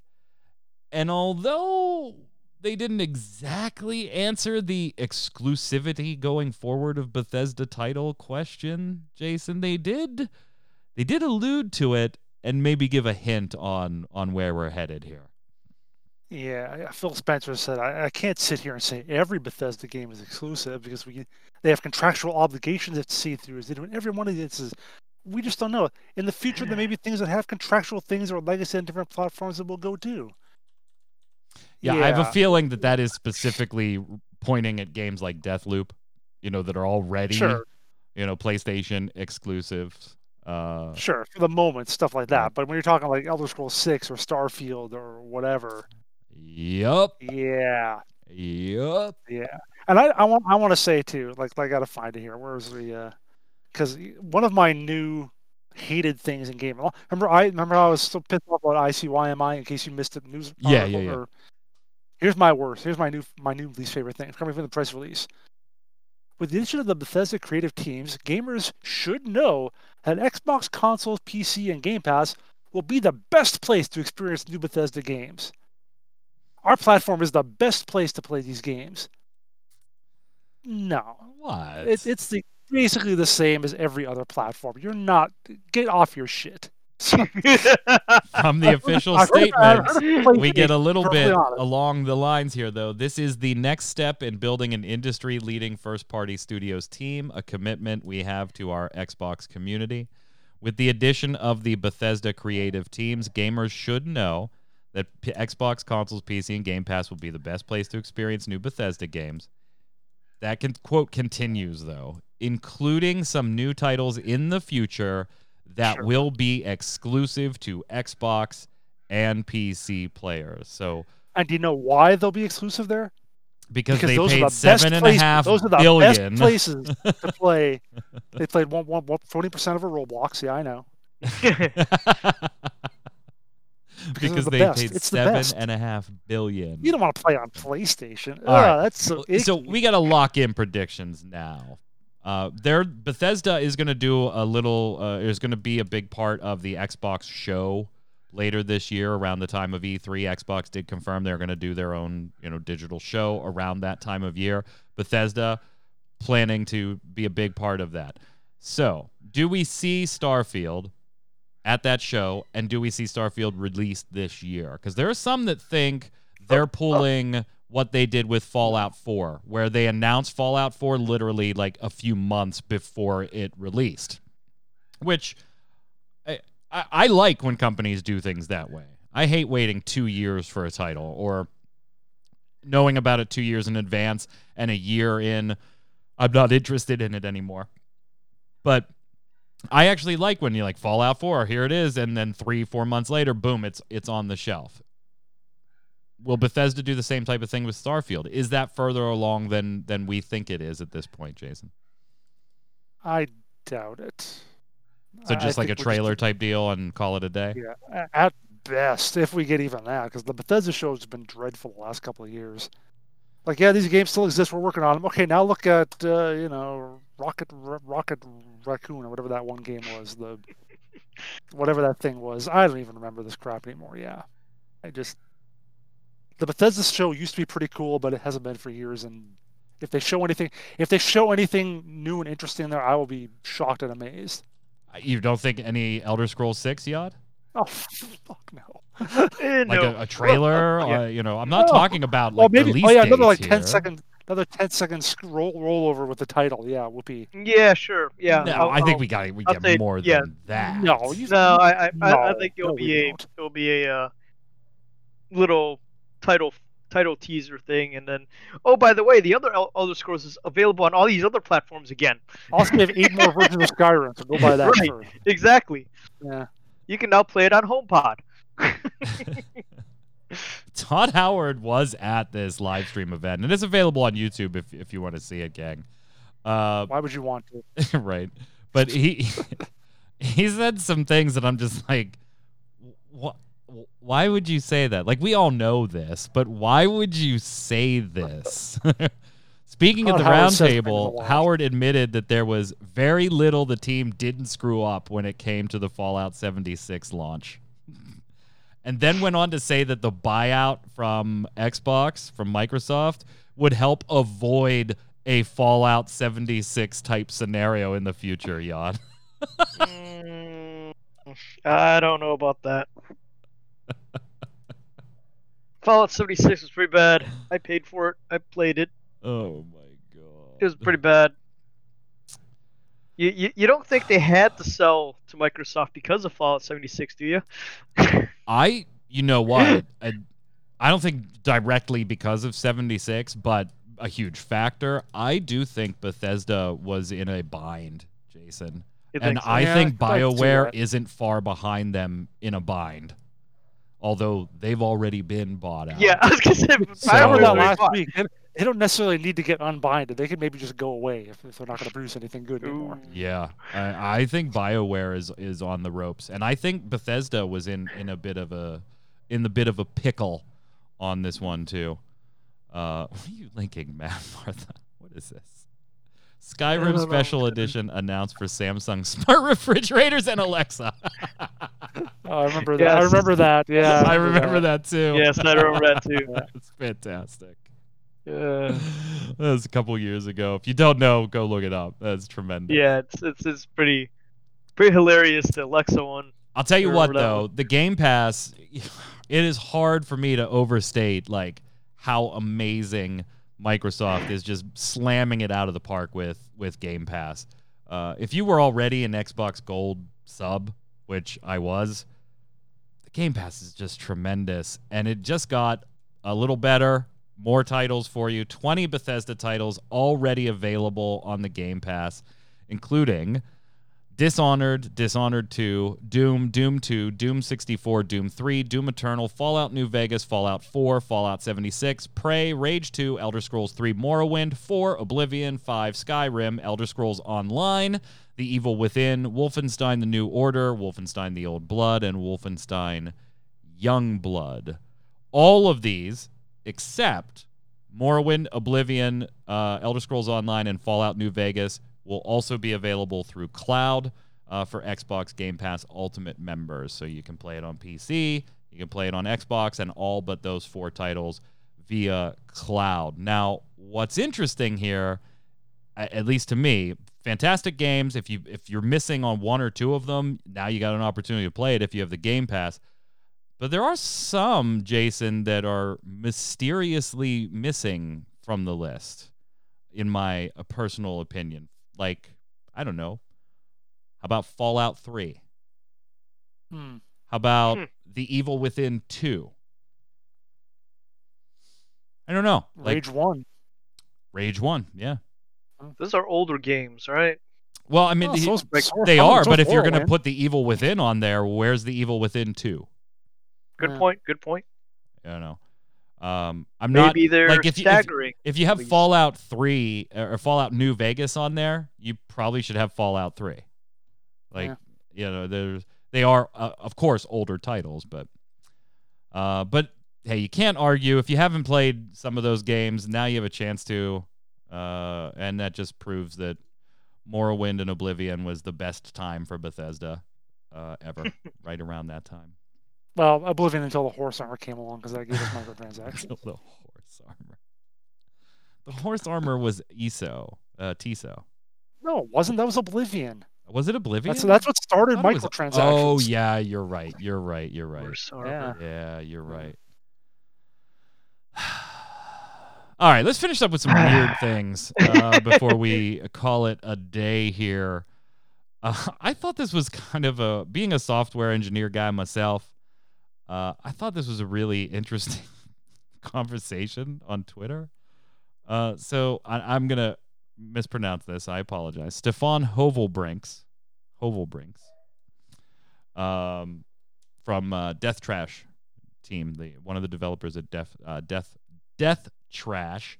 and although they didn't exactly answer the exclusivity going forward of Bethesda title question, Jason, they did they did allude to it and maybe give a hint on on where we're headed here. Yeah, Phil Spencer said I, I can't sit here and say every Bethesda game is exclusive because we they have contractual obligations to see through. They doing every one of these is we just don't know. In the future, there may be things that have contractual things or legacy on different platforms that will go do. Yeah, I have a feeling that that is specifically pointing at games like Deathloop, you know, that are already Sure, you know PlayStation exclusives. Uh, sure, for the moment, stuff like that. But when you're talking like Elder Scrolls Six or Starfield or whatever, yup, yeah, yup. Yeah, and I, I want I want to say too, like I gotta find it here. Where's the? uh Because one of my new hated things in gaming. Remember I remember how I was so pissed off about ICYMI in case you missed the news. Yeah, article, yeah, yeah. or- here's my worst. Here's my new my new least favorite thing. It's coming from the press release. With the addition of the Bethesda creative teams, gamers should know that Xbox consoles, PC, and Game Pass will be the best place to experience new Bethesda games. Our platform is the best place to play these games. No, What? it, it's the basically the same as every other platform. You're not get off your shit. [LAUGHS] From the [LAUGHS] official I heard- I statements, we get a little bit along the lines here, though. This is the next step in building an industry leading first party studios team, a commitment we have to our Xbox community. With the addition of the Bethesda creative teams, gamers should know that P- Xbox consoles, PC, and Game Pass will be the best place to experience new Bethesda games. That can, quote continues, though, including some new titles in the future that Sure. will be exclusive to Xbox and PC players. So And do you know why they'll be exclusive there? because, they those are paid the seven and a places- half Those are the billion. best places to [LAUGHS] play. They played one, one, one, 40% of a Roblox. Yeah, I know. [LAUGHS] because the they best. paid It's seven and a half billion. You don't want to play on PlayStation. All Ugh, right. Ah, that's so. so we got to lock in predictions now. Uh, there, Bethesda is going to do a little. Uh, is going to be a big part of the Xbox show later this year, around the time of E3. Xbox did confirm they're going to do their own, you know, digital show around that time of year. Bethesda planning to be a big part of that. So, do we see Starfield at that show, and do we see Starfield released this year? Because there are some that think they're pulling what they did with Fallout 4, where they announced Fallout 4 literally like a few months before it released, which I, I, I like when companies do things that way. I hate waiting two years for a title or knowing about it two years in advance and a year in, I'm not interested in it anymore. But I actually like when you like Fallout 4, here it is, and then three, four months later, boom, it's it's on the shelf. Will Bethesda do the same type of thing with Starfield? Is that further along than than we think it is at this point, Jason? I doubt it. So I- I just like a trailer type deal and call it a day? yeah, at best if we get even that, because the Bethesda show has been dreadful the last couple of years. Like, yeah, these games still exist. We're working on them. Okay, now look at uh, you know Rocket Rocket Raccoon or whatever that one game was. The whatever that thing was. I don't even remember this crap anymore. Yeah, I just the Bethesda show used to be pretty cool, but it hasn't been for years. And if they show anything, if they show anything new and interesting there, I will be shocked and amazed. You don't think any Elder Scrolls Six yet? Oh fuck no! [LAUGHS] Eh, Like no. a, a trailer? Yeah. uh, you know, I'm not No. talking about Well, maybe. release Oh yeah, another like dates 10 here. second, another 10 second scroll rollover with the title. Yeah, whoopee. Yeah, sure. Yeah. No, I'll- I think I'll- we got we I'll get say- more yeah. than that. No, you. No, I I, I, I think it'll no, be a it'll be a uh, little title title teaser thing, and then oh by the way, the other El- Elder Scrolls is available on all these other platforms again. Also, we have eight more versions of [LAUGHS] Skyrim, so go buy that Right. first. Exactly. Yeah. You can now play it on HomePod. [LAUGHS] [LAUGHS] Todd Howard was at this live stream event, and it's available on YouTube if if you want to see it, gang. Uh, Why would you want to? right, but he he said some things that I'm just like, what? Why would you say that? Like we all know this, but why would you say this? [LAUGHS] Speaking of the Howard says things a roundtable. Howard admitted that there was very little the team didn't screw up when it came to the Fallout 76 launch. [LAUGHS] And then went on to say that the buyout from Xbox, from Microsoft, would help avoid a Fallout 76 type scenario in the future, Yod. [LAUGHS] Mm, I don't know about that. [LAUGHS] Fallout 76 was pretty bad. I paid for it. I played it. Oh my god. It was pretty bad. You, you, you don't think they had to sell to Microsoft because of Fallout 76, do you? [LAUGHS] I, you know what? I, I don't think directly because of 76, but a huge factor. I do think Bethesda was in a bind, Jason. You And think so? I Yeah, think I can see BioWare isn't far behind them in a bind. Although they've already been bought out. Yeah, [LAUGHS] I was gonna say. So- I remember that last fine. week. They, they don't necessarily need to get unbinded. They can maybe just go away if, if they're not going to produce anything good anymore. Yeah, I, I think Bioware is is on the ropes, and I think Bethesda was in in a bit of a in the bit of a pickle on this one too. Uh, [LAUGHS] what are you linking, Mad Martha? What is this? Skyrim. Special Edition announced for Samsung [LAUGHS] smart refrigerators and Alexa. [LAUGHS] Oh, I remember that. I remember that. Yeah, [LAUGHS] I remember that too. Yes, I remember that too. That's fantastic. Yeah, that was a couple years ago. If you don't know, go look it up. That's tremendous. yeah, it's it's, it's pretty pretty hilarious. The Alexa one. I'll tell you what whatever. though, the Game Pass, [SIGHS] it is hard for me to overstate like how amazing Microsoft is just slamming it out of the park with with Game Pass. Uh, if you were already an Xbox Gold sub, which I was, the Game Pass is just tremendous, and it just got a little better. More titles for you. 20 Bethesda titles already available on the Game Pass, including Dishonored, Dishonored 2, Doom, Doom 2, Doom 64, Doom 3, Doom Eternal, Fallout New Vegas, Fallout 4, Fallout 76, Prey, Rage 2, Elder Scrolls 3 Morrowind, 4 Oblivion, 5 Skyrim, Elder Scrolls Online, The Evil Within, Wolfenstein The New Order, Wolfenstein The Old Blood, and Wolfenstein Young Blood. All of these, except Morrowind, Oblivion, uh, Elder Scrolls Online, and Fallout New Vegas will also be available through cloud uh, for Xbox Game Pass Ultimate members. So you can play it on PC, you can play it on Xbox, and all but those four titles via cloud. Now, what's interesting here, at least to me, fantastic games. If you if you're missing on one or two of them, now you got an opportunity to play it if you have the Game Pass. But there are some, Jason, that are mysteriously missing from the list, in my uh, personal opinion. Like, I don't know. How about Fallout 3? Hmm. How about Hmm. The Evil Within 2? I don't know. Like Rage One. Rage 1, yeah. Those are older games, right? Well, I mean, Oh, he- so's- like, so- they so- [LAUGHS] are, so but if you're going to put The Evil Within on there, where's The Evil Within 2? Good Yeah. point. Good point. I don't know. Um, I'm not Maybe they're like if you if, staggering. if you have least. Fallout 3 or Fallout New Vegas on there, you probably should have Fallout 3. Like, Yeah. you know, there's they are uh, of course older titles, but Uh, but hey, you can't argue if you haven't played some of those games. Now you have a chance to, uh, and that just proves that Morrowind and Oblivion was the best time for Bethesda uh, ever, [LAUGHS] right around that time. Well, Oblivion until the horse armor came along because that gave us microtransactions. [LAUGHS] Until the horse armor. The horse armor was ESO, uh, TISO. No, it wasn't. That was Oblivion. Was it Oblivion? That's that's what started I was- microtransactions. Oh yeah, you're right. You're right. You're right. Horse Yeah. armor. Yeah, you're right. [SIGHS] All right, let's finish up with some weird [SIGHS] things uh, before we call it a day here. Uh, I thought this was kind of a being a software engineer guy myself. Uh, I thought this was a really interesting [LAUGHS] conversation on Twitter. Uh, so I, I'm gonna mispronounce this. I apologize. Stefan Hovelbrinks, Hovelbrinks, um, from uh, Death Trash team, the one of the developers at Death uh, Death Death Trash,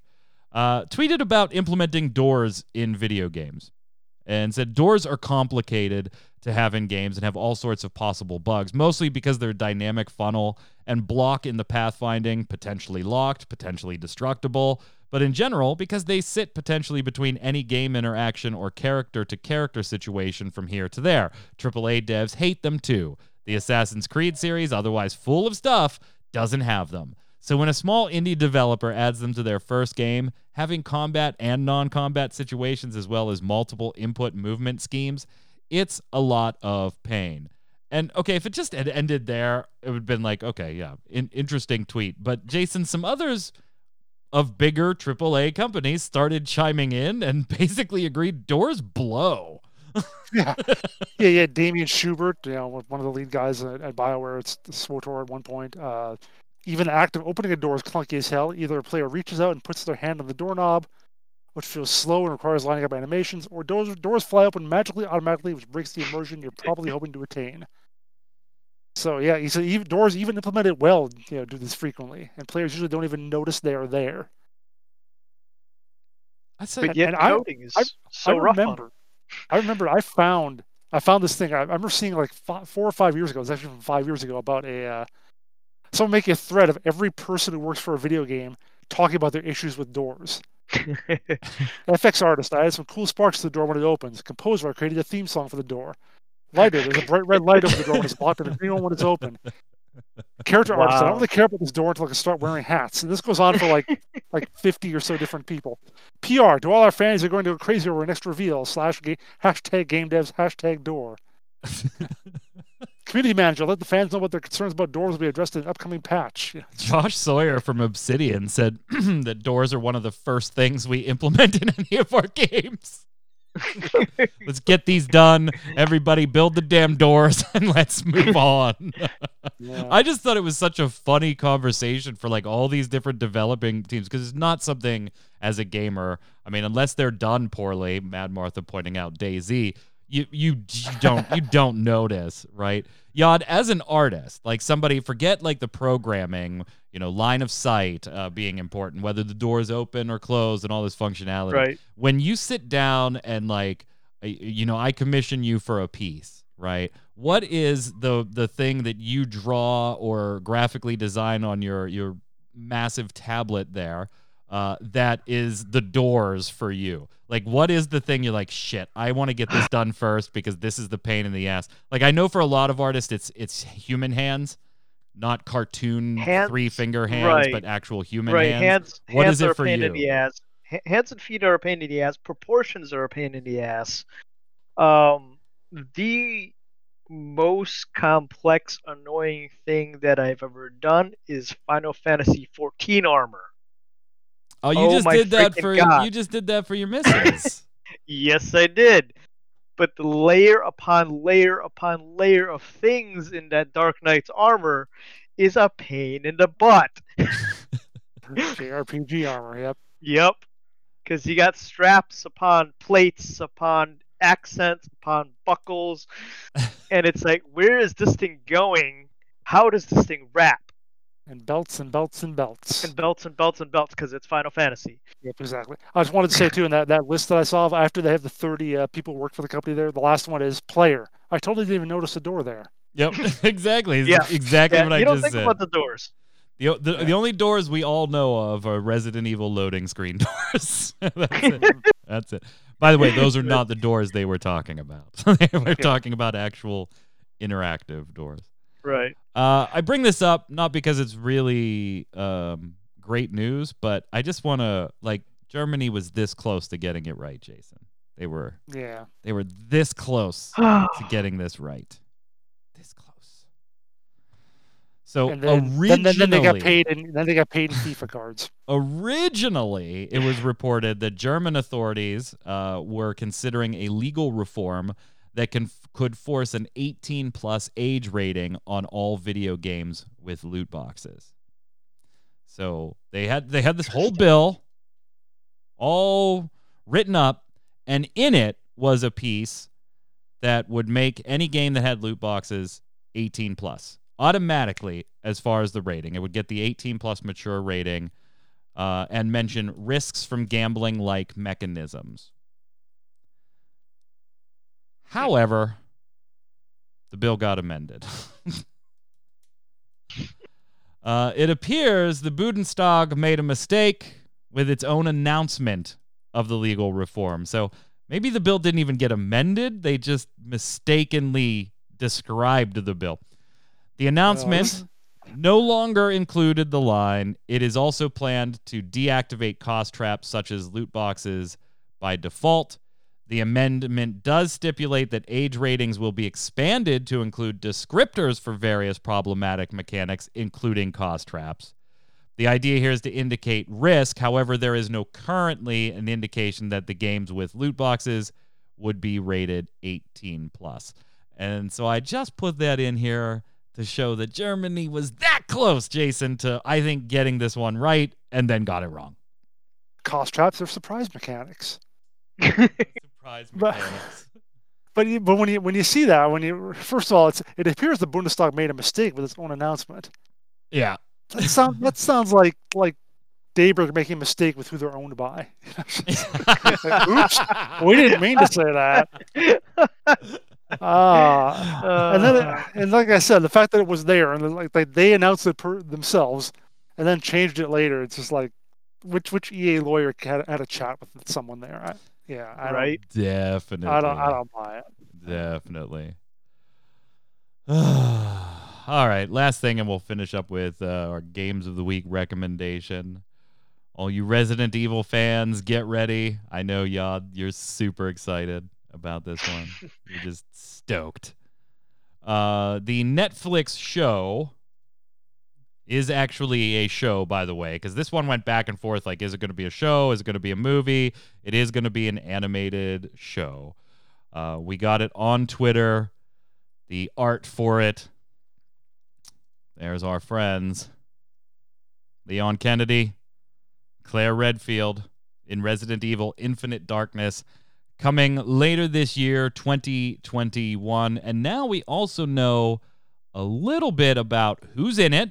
uh, tweeted about implementing doors in video games, and said doors are complicated to have in games and have all sorts of possible bugs, mostly because they're dynamic funnel and block in the pathfinding, potentially locked, potentially destructible. But in general, because they sit potentially between any game interaction or character to character situation from here to there. AAA devs hate them too. The Assassin's Creed series, otherwise full of stuff, doesn't have them. So when a small indie developer adds them to their first game, having combat and non-combat situations as well as multiple input movement schemes, it's a lot of pain. And okay, if it just had ended there, it would have been like, okay, yeah, in- interesting tweet. But Jason, some others of bigger AAA companies started chiming in and [LAUGHS] basically agreed doors blow. yeah, yeah, yeah. Damion Schubert, you know, one of the lead guys at, at Bioware, it's SWTOR at one point. Uh, even the act of opening a door is clunky as hell. Either a player reaches out and puts their hand on the doorknob, which feels slow and requires lining up animations, or doors doors fly open magically, automatically, which breaks the immersion you're probably [LAUGHS] hoping to attain. So yeah, he said even doors even implemented well, you know, do this frequently, and players usually don't even notice they are there. I said, But yet and I- is I- so I rough remember. I remember I found I found this thing. I I remember seeing like fi four or five years ago. It was actually from five years ago about a uh, someone making a thread of every person who works for a video game talking about their issues with doors. [LAUGHS] FX artist, I had some cool sparks to the door when it opens. Composer, I created a theme song for the door. Lighter, there's a bright red light over the door when it's locked and a green one when it's open. Character artist, I don't really care about this door until I can start wearing hats. And this goes on for like [LAUGHS] like 50 or so different people. PR, to all our fans are going to go crazy over our next reveal, slash ga- hashtag game devs, hashtag door. [LAUGHS] Community manager, let the fans know what their concerns about doors will be addressed in an upcoming patch. Yeah. [LAUGHS] Josh Sawyer from Obsidian said [CLEARS THROAT] that doors are one of the first things we implement in any of our games. [LAUGHS] let's get these done. Everybody build the damn doors [LAUGHS] and let's move on. Yeah. I just thought it was such a funny conversation for like all these different developing teams because it's not something as a gamer. I mean, unless they're done poorly, Mad Martha pointing out Daisy, you you, you don't you don't notice, right? Yod, as an artist, like somebody forget like the programming, you know, line of sight uh, being important, whether the door is open or closed, and all this functionality right. when you sit down and like you know i commission you for a piece right what is the the thing that you draw or graphically design on your your massive tablet there uh, that is the doors for you like what is the thing you're like shit i want to get this done first because this is the pain in the ass like i know for a lot of artists it's it's human hands not cartoon Hands, three finger hands right. but actual human right. hands Hands. What hands is it for pain in you? the ass. Hands and feet are a pain in the ass. Proportions are a pain in the ass. Um, the most complex, annoying thing that I've ever done is Final Fantasy XIV armor. Oh you Oh just did that for God. you just did that for your missus [LAUGHS] Yes, I did. But the layer upon layer upon layer of things in that Dark Knight's armor is a pain in the butt. [LAUGHS] JRPG armor, yep. Yep. Because you got straps upon plates, upon accents, upon buckles. [LAUGHS] and it's like, where is this thing going? How does this thing wrap? And belts and belts and belts. And belts and belts and belts because it's Final Fantasy. Yep, exactly. I just wanted to say too, in that, that list that I saw after they have the 30 uh, people work for the company there, the last one is player. I totally didn't even notice the door there. Yep, [LAUGHS] [LAUGHS] exactly. Yeah. exactly Yeah, what I just said. you don't think said. about the doors. The, the, the only doors we all know of are Resident Evil loading screen [LAUGHS] doors. That's it. That's it. By the way, those are not the doors they were talking about. they were talking about actual interactive doors. Right. Uh, I bring this up not because it's really um, great news, but I just want to like Germany was this close to getting it right, Jason. They were Yeah. they were this close [SIGHS] to getting this right. This close. So And then, originally, then, then, then they got paid and then they got paid in FIFA cards. [LAUGHS] originally it was reported that German authorities uh, were considering a legal reform that can could force an 18 plus age rating on all video games with loot boxes. So they had they had this whole bill all written up and in it was a piece that would make any game that had loot boxes 18 plus automatically as far as the rating. It would get the 18 plus mature rating uh, and mention risks from gambling like mechanisms. However, the bill got amended. [LAUGHS] uh, it appears the Bundestag made a mistake with its own announcement of the legal reform. So maybe the bill didn't even get amended, they just mistakenly described the bill. The announcement [LAUGHS] no longer included the line. It is also planned to deactivate cost traps such as loot boxes by default. The amendment does stipulate that age ratings will be expanded to include descriptors for various problematic mechanics, including cost traps. The idea here is to indicate risk. However, there is no currently an indication that the games with loot boxes would be rated 18 plus. And so I just put that in here to show that Germany was that close, Jason, to I think getting this one right and then got it wrong. Cost traps are surprise mechanics. [LAUGHS] Surprise But- mechanics. [LAUGHS] But you, but when you when you see that when you first of all it's it appears the Bundestag made a mistake with its own announcement. yeah. That sounds that sounds like like Daybreak making a mistake with who they're owned by. [LAUGHS] Oops, we didn't mean to say that. [LAUGHS] Ah, and then Uh, it, and like I said, the fact that it was there and like they, they announced it per, themselves and then changed it later, it's just like which which EA lawyer had, had a chat with someone there? I, yeah, I right. Definitely. Don't, I don't I don't buy it. Definitely. [SIGHS] All right, last thing, and we'll finish up with uh, our games of the week recommendation. All you Resident Evil fans, get ready. I know y'all, you're super excited about this one. [LAUGHS] you're just stoked. Uh, the Netflix show is actually a show, by the way, because this one went back and forth. Like, is it going to be a show? Is it going to be a movie? It is going to be an animated show. Uh, we got it on Twitter. The art for it. There's our friends. Leon Kennedy, Claire Redfield in Resident Evil Infinite Darkness coming later this year, 2021. And now we also know a little bit about who's in it.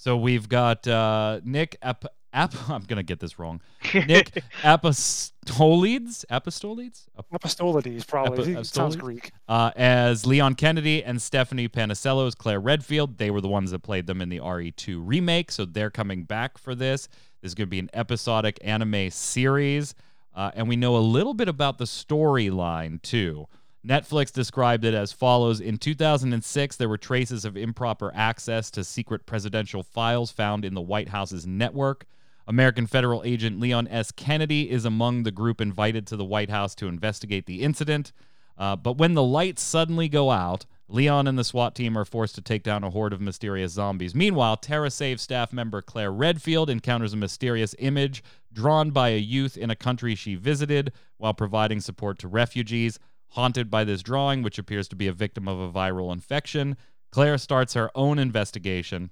So we've got uh, Nick Ap- Ap- [LAUGHS] I'm going to get this wrong. [LAUGHS] Nick Apostolides? Apostolides? Apostolides probably. Apo- sounds Greek. uh, as Leon Kennedy and Stephanie Panisello as Claire Redfield. They were the ones that played them in the RE2 remake, so they're coming back for this. This is going to be an episodic anime series, uh, and we know a little bit about the storyline too. Netflix described it as follows In 2006, there were traces of improper access to secret presidential files found in the White House's network. American federal agent Leon S. Kennedy is among the group invited to the White House to investigate the incident. Uh, but when the lights suddenly go out, Leon and the SWAT team are forced to take down a horde of mysterious zombies. Meanwhile, TerraSave staff member Claire Redfield encounters a mysterious image drawn by a youth in a country she visited while providing support to refugees. Haunted by this drawing, which appears to be a victim of a viral infection, Claire starts her own investigation.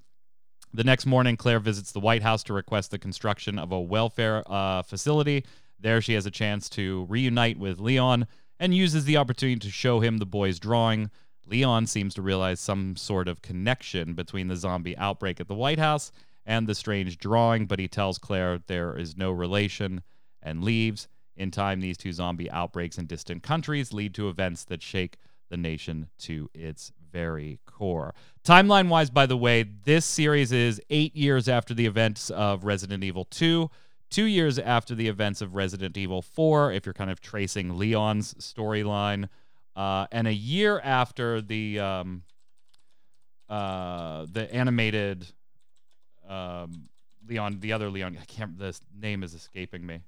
The next morning, Claire visits the White House to request the construction of a welfare uh, facility. There, she has a chance to reunite with Leon and uses the opportunity to show him the boy's drawing. Leon seems to realize some sort of connection between the zombie outbreak at the White House and the strange drawing, but he tells Claire there is no relation and leaves. In time, these two zombie outbreaks in distant countries lead to events that shake the nation to its very core. Timeline wise, by the way, this series is eight years after the events of Resident Evil 2, two years after the events of Resident Evil 4, if you're kind of tracing Leon's storyline, uh, and a year after the um, uh, the animated um, Leon, the other Leon. I can't. The name is escaping me.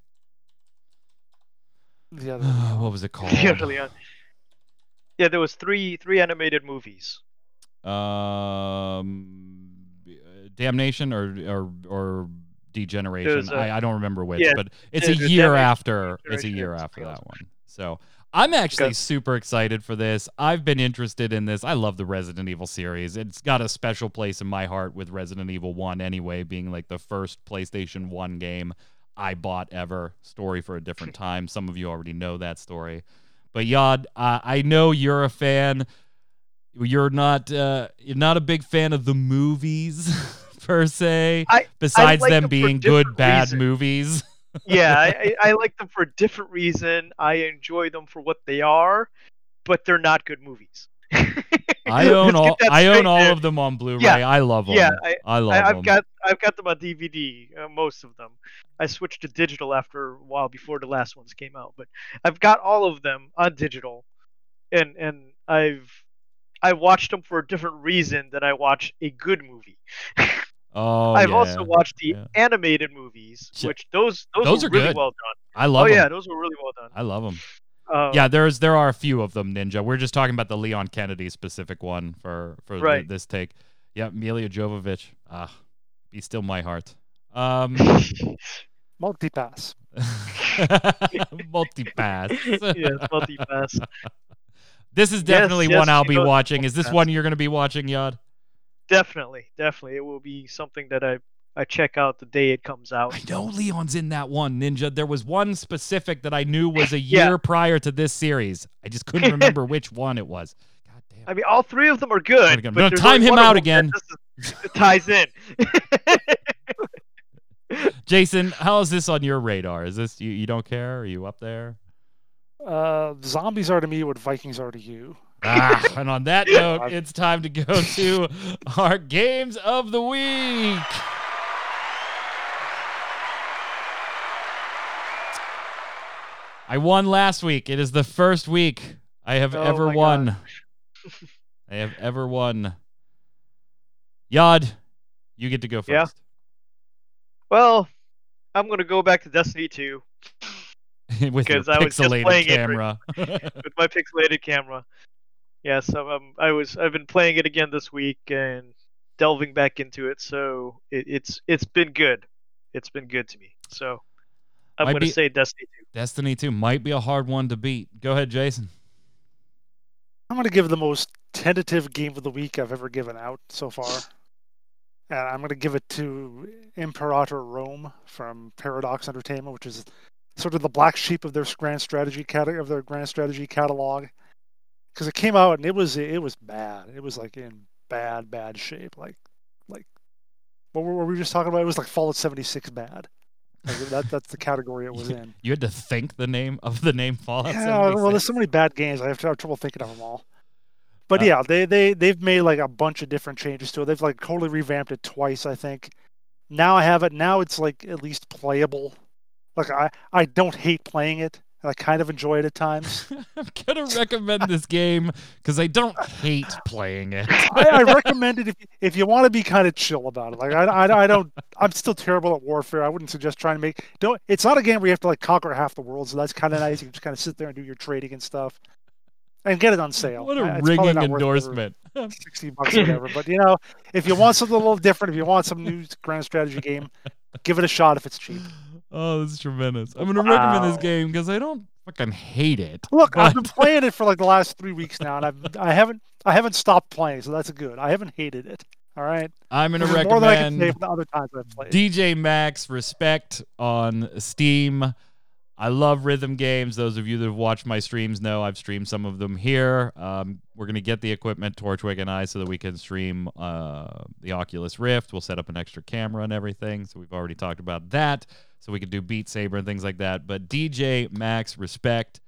The other, [SIGHS] what was it called? Yeah, Leon. Yeah, there was three three animated movies. um, Damnation or or or Degeneration. There's a- I I don't remember which, yeah, but it's a there's a year after. It's a year after that one. So. I'm actually Okay. super excited for this. I've been interested in this. I love the Resident Evil series. It's got a special place in my heart with Resident Evil 1 anyway, being like the first PlayStation 1 game I bought ever. Story for a different [LAUGHS] time. Some of you already know that story. But Yod, uh, I know you're a fan. You're not uh, you're not a big fan of the movies [LAUGHS] per se. I- besides like them them being good bad reasons. movies. [LAUGHS] yeah, I, I I like them for a different reason. I enjoy them for what they are, but they're not good movies. [LAUGHS] I own all I own all there. of them on Blu-ray. Yeah, I love them. Yeah, I, I love I, them. I've got I've got them on DVD, uh, most of them. I switched to digital after a while before the last ones came out, but I've got all of them on digital, and and I've I watched them for a different reason than I watch a good movie. [LAUGHS] oh, I've yeah. also watched the yeah. animated movies, which those those, Those are really good. well done. I love them. oh yeah, those were really well done. I love them. Um, yeah, there's there are a few of them, Ninja. We're just talking about the Leon Kennedy specific one for for the- Right. this take. Yeah, Milla Jovovich. Ah, be still my heart. Um, [LAUGHS] multi-pass. [LAUGHS] multi-pass. [LAUGHS] yes, multi-pass. This is definitely yes, one I'll be know, watching. Is this one you're going to be watching, Yod? Definitely, definitely, it will be something that I I check out the day it comes out. I know Leon's in that one, Ninja. There was one specific that I knew was a [LAUGHS] Yeah. year prior to this series. I just couldn't [LAUGHS] remember which one it was. God damn. I mean, all three of them are I'm good. gonna time him out again. just is- it ties in. [LAUGHS] Jason, how is this on your radar? Is this you, you don't care? Are you up there? Uh, zombies are to me what Vikings are to you. ah, and on that note, it's time to go to our games of the week. I won last week. It is the first week I have Oh ever won. [LAUGHS] I have ever won. Yod, you get to go first. Yeah. Well, I'm gonna go back to Destiny 2 [LAUGHS] With your Because I was just pixelated playing it camera. with [LAUGHS] my pixelated camera. Yes, I'm, um, I was. I've been playing it again this week and delving back into it. So it, it's it's been good. It's been good to me. So I'm Might gonna say Destiny 2. Destiny 2 might be a hard one to beat. Go ahead, Jason. I'm going to give the most tentative game of the week I've ever given out so far. And I'm going to give it to Imperator Rome from Paradox Entertainment, which is sort of the black sheep of their grand strategy cat- of their grand strategy catalog. Because it came out and it was it was bad. It was like in bad bad shape. Like like what were, what were we just talking about? It was like Fallout 76 bad. That that's the category it was in. You had to think the name of the name Fallout Yeah, well, 76. there's so many bad games. I have, to have trouble thinking of them all. But Uh, yeah, they they they've made like a bunch of different changes to it. They've like totally revamped it twice, I think. Now I have it. Now it's like at least playable. Like I I don't hate playing it. And I kind of enjoy it at times. [LAUGHS] I'm gonna recommend this game because I don't hate playing it. [LAUGHS] I, I recommend it if if you want to be kind of chill about it. Like I, I I don't. I'm still terrible at warfare. I wouldn't suggest trying to make. Don't. It's not a game where you have to like conquer half the world. So that's kind of nice. You can just kind of sit there and do your trading and stuff, and get it on sale. what a it's ringing not worth every- endorsement. [LAUGHS] 60 bucks or whatever. But you know, if you want something a little different, if you want some new grand strategy game, give it a shot if it's cheap. Oh, this is tremendous. I'm gonna recommend this game because I don't fucking hate it. Look, I've been playing it for like the last three weeks now, and I've I haven't I haven't stopped playing, so that's good. I haven't hated it. All right, I'm gonna There's more than I can say recommend from the other times I've played. DJ Max Respect on Steam. I love rhythm games. Those of you that have watched my streams know I've streamed some of them here. Um, we're going to get the equipment, Torchwick and I, so that we can stream uh, the Oculus Rift. We'll set up an extra camera and everything. So we've already talked about that. So we could do Beat Saber and things like that. But DJ Max Respect,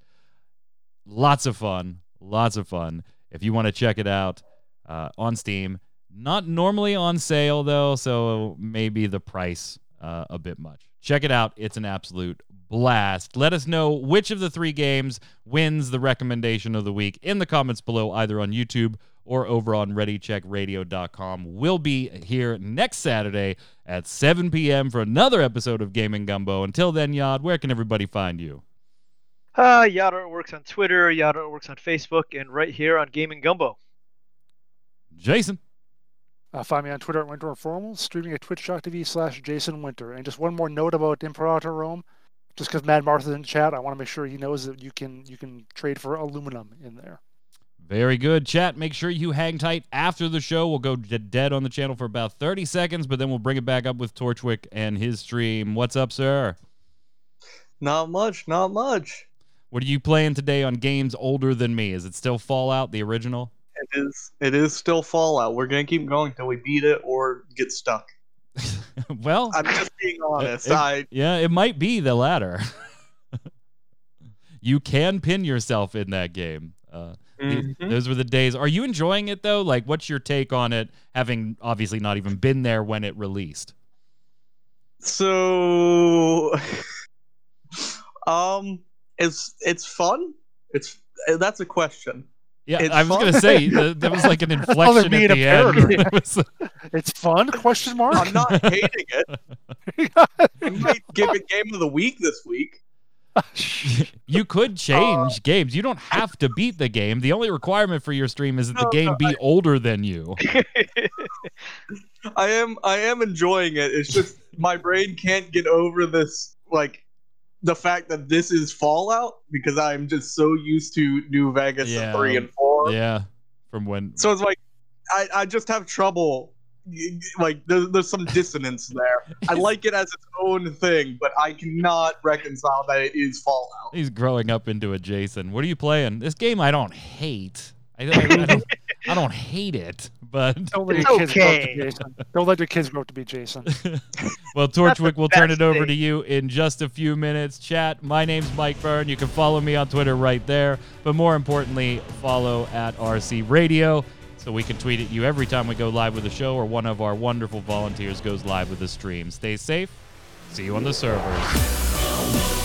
lots of fun. Lots of fun. If you want to check it out, uh, on Steam. Not normally on sale though, so maybe the price uh, a bit much. Check it out; it's an absolute blast. Let us know which of the three games wins the recommendation of the week in the comments below, either on YouTube or over on ReadyCheckRadio.com. We'll be here next Saturday at 7 p.m. for another episode of Gaming Gumbo. Until then, Yod, where can everybody find you? Uh, Yada works on Twitter, Yada works on Facebook, and right here on Gaming Gumbo. Jason. Uh, find me on Twitter at Winter Informal, streaming at twitch.tv slash Jason Winter. And just one more note about Imperator Rome. Just because Mad Martha's in chat, I want to make sure he knows that you can you can trade for aluminum in there. Very good. Chat, make sure you hang tight after the show. We'll go dead on the channel for about 30 seconds, but then we'll bring it back up with Torchwick and his stream. What's up, sir? Not much, not much. What are you playing today on games older than me? Is it still Fallout, the original? It is it is still Fallout. We're gonna keep going till we beat it or get stuck. [LAUGHS] well, I'm just being [LAUGHS] honest. it- I yeah, it might be the latter. [LAUGHS] you can pin yourself in that game. Uh, th- Mhm. Those were the days. Are you enjoying it though? Like, what's your take on it? Having obviously not even been there when it released. so [LAUGHS] um it's it's fun. It's that's a question. Yeah, It's I was fun. gonna say that [LAUGHS] there was like an [LAUGHS] inflection being at the end. parody. It was- It's fun? Question mark. I'm not hating it. I might give it game of the week this week. You could [LAUGHS] oh, change games. You don't have to beat the game. The only requirement for your stream is that the game no, be older than you. [LAUGHS] I am I am enjoying it. It's just my brain can't get over this like the fact that this is Fallout because I'm just so used to New Vegas Yeah. three and four. Yeah, from when. So it's like I, I just have trouble like there's, there's some dissonance there. I like it as its own thing, but I cannot reconcile that it is Fallout. He's growing up into a Jason. What are you playing? This game I don't hate. I, I, I don't. I don't hate it, but Don't let your kids grow up to be Jason. Don't let your kids grow up to be Jason. [LAUGHS] well, Torchwick, we'll turn it over thing. to you in just a few minutes. Chat. My name's Mike Byrne. You can follow me on Twitter right there, but more importantly, follow at RC Radio so we can tweet at you every time we go live with a show or one of our wonderful volunteers goes live with a stream. Stay safe. See you on the servers.